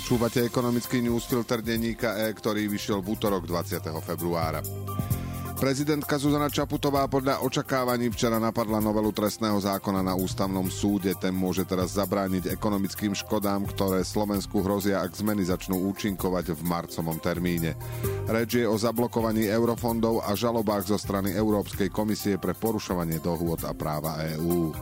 Počúvate ekonomický newsfilter denníka E, ktorý vyšiel v útorok 20. februára. Prezidentka Zuzana Čaputová podľa očakávaní včera napadla novelu trestného zákona na ústavnom súde. Ten môže teraz zabrániť ekonomickým škodám, ktoré Slovensku hrozia, ak zmeny začnú účinkovať v marcovom termíne. Reč je o zablokovaní eurofondov a žalobách zo strany Európskej komisie pre porušovanie dohôd a práva EÚ.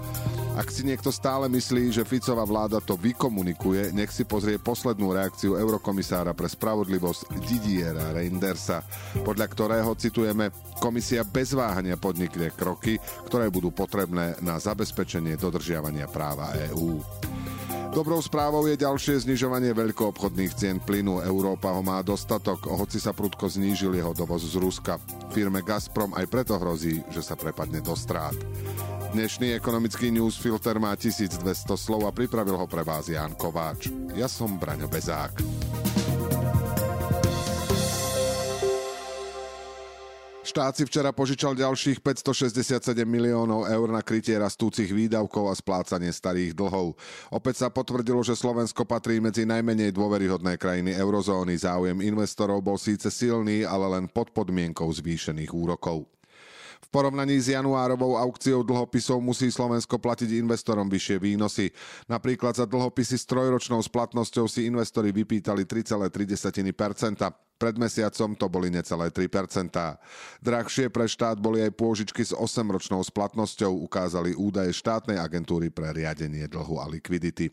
Ak si niekto stále myslí, že Ficová vláda to vykomunikuje, nech si pozrie poslednú reakciu eurokomisára pre spravodlivosť Didiera Reindersa, podľa ktorého, citujeme, komisia bez váhania podnikne kroky, ktoré budú potrebné na zabezpečenie dodržiavania práva EÚ. Dobrou správou je ďalšie znižovanie veľkoobchodných cien plynu. Európa ho má dostatok, hoci sa prudko znížil jeho dovoz z Ruska. Firme Gazprom aj preto hrozí, že sa prepadne do strát. Dnešný ekonomický newsfilter má 1200 slov a pripravil ho pre vás Ján Kováč. Ja som Braňo Bezák. Štát si včera požičal ďalších 567 miliónov eur na krytie rastúcich výdavkov a splácanie starých dlhov. Opäť sa potvrdilo, že Slovensko patrí medzi najmenej dôveryhodné krajiny eurozóny. Záujem investorov bol síce silný, ale len pod podmienkou zvýšených úrokov. V porovnaní s januárovou aukciou dlhopisov musí Slovensko platiť investorom vyššie výnosy. Napríklad za dlhopisy s trojročnou splatnosťou si investori vypýtali 3,3%. Pred mesiacom to boli necelé 3%. Drahšie pre štát boli aj pôžičky s 8-ročnou splatnosťou, ukázali údaje štátnej agentúry pre riadenie dlhu a likvidity.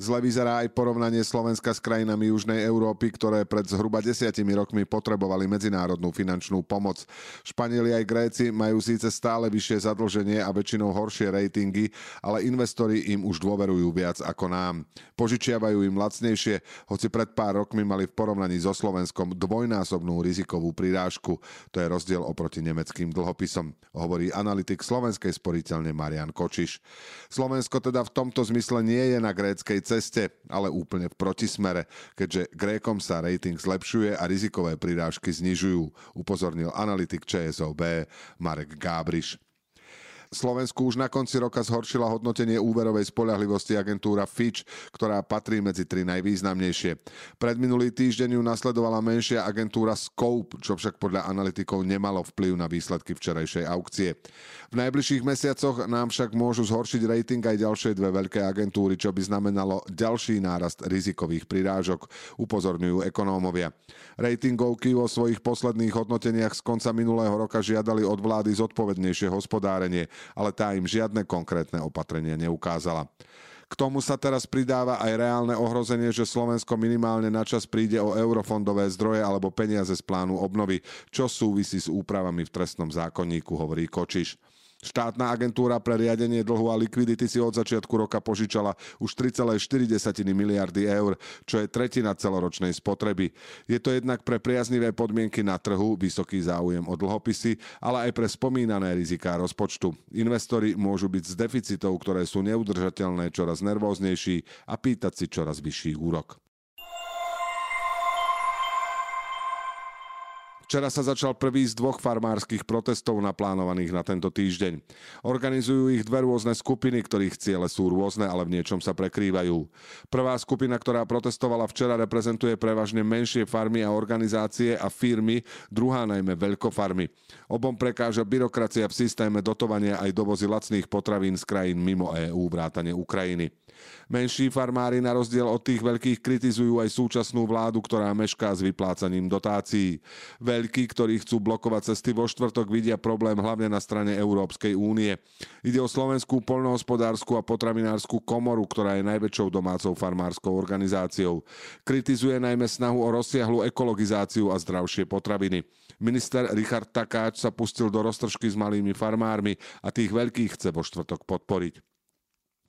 Zle vyzerá aj porovnanie Slovenska s krajinami Južnej Európy, ktoré pred zhruba desiatimi rokmi potrebovali medzinárodnú finančnú pomoc. Španieli aj Gréci majú síce stále vyššie zadlženie a väčšinou horšie ratingy, ale investori im už dôverujú viac ako nám. Požičiavajú im lacnejšie, hoci pred pár rokmi mali v porovnaní so Slovenskom dvojnásobnú rizikovú prirážku. To je rozdiel oproti nemeckým dlhopisom, hovorí analytik slovenskej sporiteľne Marian Kočiš. Slovensko teda v tomto zmysle nie je na gréckej ceste, ale úplne v protismere, keďže Grékom sa rating zlepšuje a rizikové prirážky znižujú, upozornil analytik ČSOB Marek Gábriš. Slovensku už na konci roka zhoršila hodnotenie úverovej spoľahlivosti agentúra Fitch, ktorá patrí medzi tri najvýznamnejšie. Pred minulý týždeň ju nasledovala menšia agentúra Scope, čo však podľa analytikov nemalo vplyv na výsledky včerajšej aukcie. V najbližších mesiacoch nám však môžu zhoršiť rating aj ďalšie dve veľké agentúry, čo by znamenalo ďalší nárast rizikových prirážok, upozorňujú ekonómovia. Ratingovky vo svojich posledných hodnoteniach z konca minulého roka žiadali od vlády zodpovednejšie hospodárenie ale tá im žiadne konkrétne opatrenie neukázala. K tomu sa teraz pridáva aj reálne ohrozenie, že Slovensko minimálne na čas príde o eurofondové zdroje alebo peniaze z plánu obnovy, čo súvisí s úpravami v trestnom zákonníku, hovorí Kočiš. Štátna agentúra pre riadenie dlhu a likvidity si od začiatku roka požičala už 3,4 miliardy eur, čo je tretina celoročnej spotreby. Je to jednak pre priaznivé podmienky na trhu, vysoký záujem o dlhopisy, ale aj pre spomínané riziká rozpočtu. Investori môžu byť z deficitov, ktoré sú neudržateľné, čoraz nervóznejší a pýtať si čoraz vyšší úrok. Včera sa začal prvý z dvoch farmárskych protestov naplánovaných na tento týždeň. Organizujú ich dve rôzne skupiny, ktorých ciele sú rôzne, ale v niečom sa prekrývajú. Prvá skupina, ktorá protestovala včera, reprezentuje prevažne menšie farmy a organizácie a firmy, druhá najmä veľkofarmy. Obom prekáža byrokracia v systéme dotovania aj dovozy lacných potravín z krajín mimo EÚ, vrátane Ukrajiny. Menší farmári na rozdiel od tých veľkých kritizujú aj súčasnú vládu, ktorá mešká s vyplácaním dotácií. Veľkí, ktorí chcú blokovať cesty vo štvrtok, vidia problém hlavne na strane Európskej únie. Ide o Slovenskú poľnohospodárskú a potravinárskú komoru, ktorá je najväčšou domácou farmárskou organizáciou. Kritizuje najmä snahu o rozsiahlu ekologizáciu a zdravšie potraviny. Minister Richard Takáč sa pustil do roztržky s malými farmármi a tých veľkých chce vo štvrtok podporiť.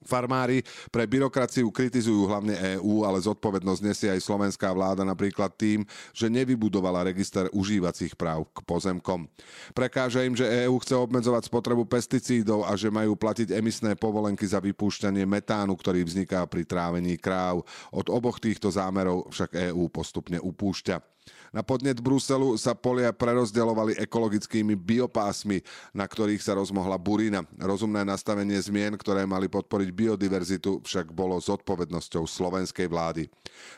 Farmári pre byrokraciu kritizujú hlavne EÚ, ale zodpovednosť nesie aj slovenská vláda napríklad tým, že nevybudovala register užívacích práv k pozemkom. Prekáža im, že EÚ chce obmedzovať spotrebu pesticídov a že majú platiť emisné povolenky za vypúšťanie metánu, ktorý vzniká pri trávení kráv. Od oboch týchto zámerov však EÚ postupne upúšťa. Na podnet Bruselu sa polia prerozdeľovali ekologickými biopásmi, na ktorých sa rozmohla burina. Rozumné nastavenie zmien, ktoré mali podporiť biodiverzitu, však bolo s odpovednosťou slovenskej vlády.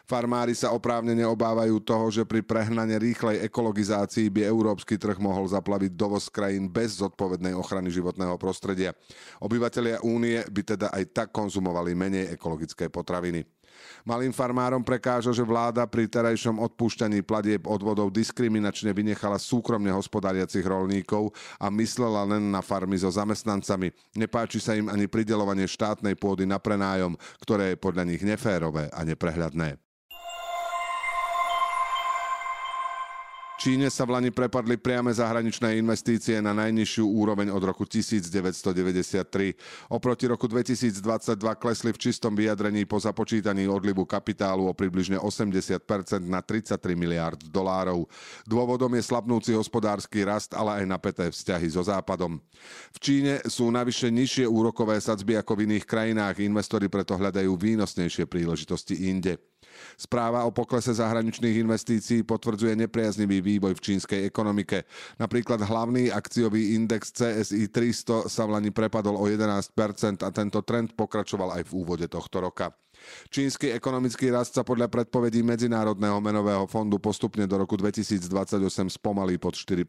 Farmári sa oprávnene obávajú toho, že pri prehnane rýchlej ekologizácii by európsky trh mohol zaplaviť dovoz krajín bez zodpovednej ochrany životného prostredia. Obyvatelia únie by teda aj tak konzumovali menej ekologické potraviny. Malým farmárom prekáža, že vláda pri terajšom odpúšťaní platieb odvodov diskriminačne vynechala súkromne hospodáriacich rolníkov a myslela len na farmy so zamestnancami. Nepáči sa im ani pridelovanie štátnej pôdy na prenájom, ktoré je podľa nich neférové a neprehľadné. Číne sa v Lani prepadli priame zahraničné investície na najnižšiu úroveň od roku 1993. Oproti roku 2022 klesli v čistom vyjadrení po započítaní odlivu kapitálu o približne 80% na 33 miliard dolárov. Dôvodom je slabnúci hospodársky rast, ale aj napäté vzťahy so Západom. V Číne sú navyše nižšie úrokové sadzby ako v iných krajinách, investori preto hľadajú výnosnejšie príležitosti inde. Správa o poklese zahraničných investícií potvrdzuje nepriaznivý vývoj v čínskej ekonomike. Napríklad hlavný akciový index CSI 300 sa v Lani prepadol o 11% a tento trend pokračoval aj v úvode tohto roka. Čínsky ekonomický rast sa podľa predpovedí Medzinárodného menového fondu postupne do roku 2028 spomalí pod 4%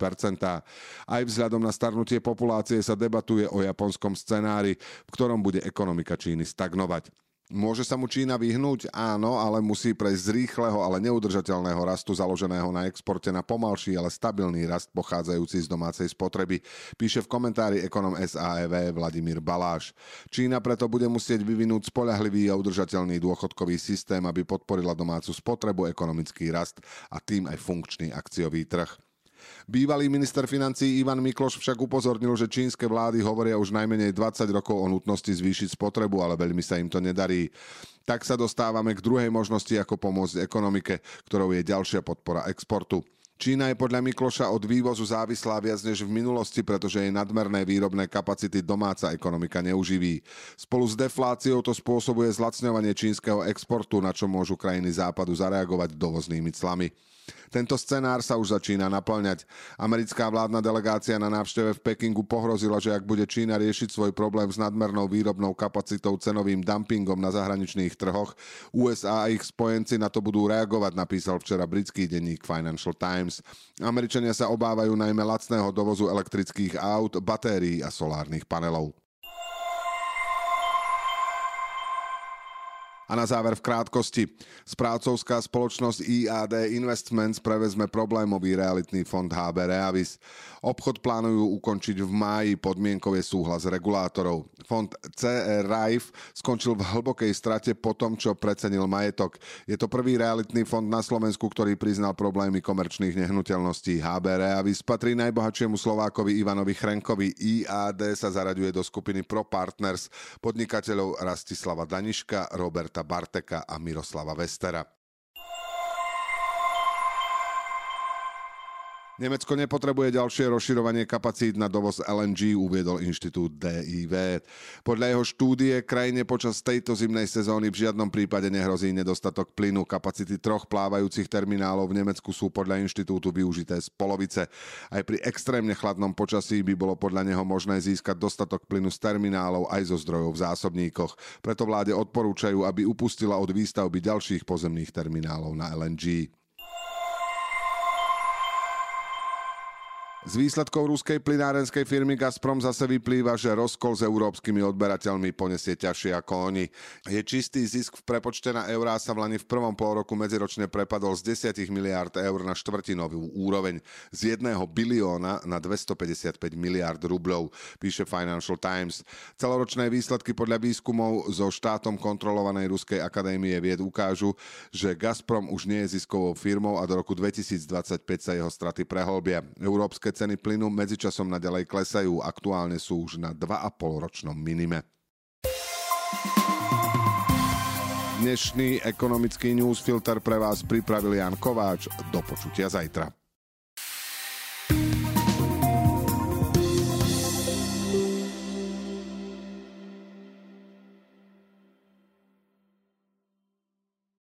Aj vzhľadom na starnutie populácie sa debatuje o japonskom scenári, v ktorom bude ekonomika Číny stagnovať. Môže sa mu Čína vyhnúť? Áno, ale musí prejsť z rýchleho, ale neudržateľného rastu založeného na exporte na pomalší, ale stabilný rast pochádzajúci z domácej spotreby, píše v komentári ekonom SAEV Vladimír Baláš. Čína preto bude musieť vyvinúť spolahlivý a udržateľný dôchodkový systém, aby podporila domácu spotrebu, ekonomický rast a tým aj funkčný akciový trh. Bývalý minister financí Ivan Mikloš však upozornil, že čínske vlády hovoria už najmenej 20 rokov o nutnosti zvýšiť spotrebu, ale veľmi sa im to nedarí. Tak sa dostávame k druhej možnosti, ako pomôcť ekonomike, ktorou je ďalšia podpora exportu. Čína je podľa Mikloša od vývozu závislá viac než v minulosti, pretože jej nadmerné výrobné kapacity domáca ekonomika neuživí. Spolu s defláciou to spôsobuje zlacňovanie čínskeho exportu, na čo môžu krajiny západu zareagovať dovoznými clami. Tento scenár sa už začína naplňať. Americká vládna delegácia na návšteve v Pekingu pohrozila, že ak bude Čína riešiť svoj problém s nadmernou výrobnou kapacitou cenovým dumpingom na zahraničných trhoch, USA a ich spojenci na to budú reagovať, napísal včera britský denník Financial Times. Američania sa obávajú najmä lacného dovozu elektrických aut, batérií a solárnych panelov. A na záver v krátkosti. Správcovská spoločnosť IAD Investments prevezme problémový realitný fond HB Reavis. Obchod plánujú ukončiť v máji, podmienkou súhlas regulátorov. Fond CR Rife skončil v hlbokej strate po tom, čo precenil majetok. Je to prvý realitný fond na Slovensku, ktorý priznal problémy komerčných nehnuteľností. HB Reavis patrí najbohatšiemu Slovákovi Ivanovi Chrenkovi. IAD sa zaraďuje do skupiny Pro Partners podnikateľov Rastislava Daniška, Robert Roberta Barteka a Miroslava Vestera. Nemecko nepotrebuje ďalšie rozširovanie kapacít na dovoz LNG, uviedol inštitút DIV. Podľa jeho štúdie krajine počas tejto zimnej sezóny v žiadnom prípade nehrozí nedostatok plynu. Kapacity troch plávajúcich terminálov v Nemecku sú podľa inštitútu využité z polovice. Aj pri extrémne chladnom počasí by bolo podľa neho možné získať dostatok plynu z terminálov aj zo zdrojov v zásobníkoch. Preto vláde odporúčajú, aby upustila od výstavby ďalších pozemných terminálov na LNG. Z výsledkov ruskej plinárenskej firmy Gazprom zase vyplýva, že rozkol s európskymi odberateľmi ponesie ťažšie ako oni. Je čistý zisk v prepočte na eurá sa v Lani v prvom pol roku medziročne prepadol z 10 miliárd eur na štvrtinovú úroveň z 1 bilióna na 255 miliárd rubľov, píše Financial Times. Celoročné výsledky podľa výskumov zo štátom kontrolovanej Ruskej akadémie vied ukážu, že Gazprom už nie je ziskovou firmou a do roku 2025 sa jeho straty prehlbia. Európske ceny plynu medzičasom naďalej klesajú, aktuálne sú už na 2,5 ročnom minime. Dnešný ekonomický newsfilter pre vás pripravil Jan Kováč. Do počutia zajtra.